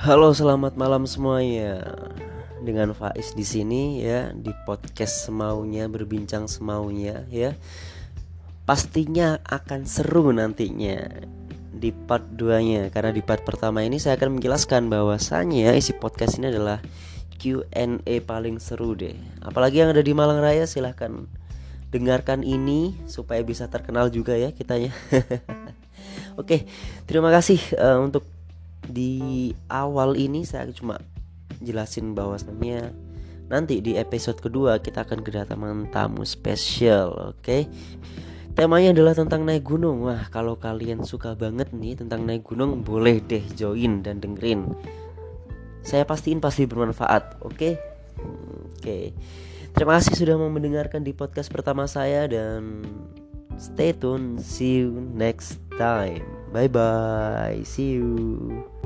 Halo, selamat malam semuanya. Dengan Faiz di sini ya di podcast semaunya berbincang semaunya ya. Pastinya akan seru nantinya di part 2-nya karena di part pertama ini saya akan menjelaskan bahwasannya isi podcast ini adalah Q&A paling seru deh. Apalagi yang ada di Malang Raya silahkan dengarkan ini supaya bisa terkenal juga ya kitanya. Oke, terima kasih uh, untuk di awal ini saya cuma jelasin bahwasannya nanti di episode kedua kita akan kedatangan tamu spesial, oke? Okay? Temanya adalah tentang naik gunung. Wah, kalau kalian suka banget nih tentang naik gunung, boleh deh join dan dengerin. Saya pastiin pasti bermanfaat, oke? Okay? Oke. Okay. Terima kasih sudah mau mendengarkan di podcast pertama saya dan stay tune. See you next time. Bye bye. See you.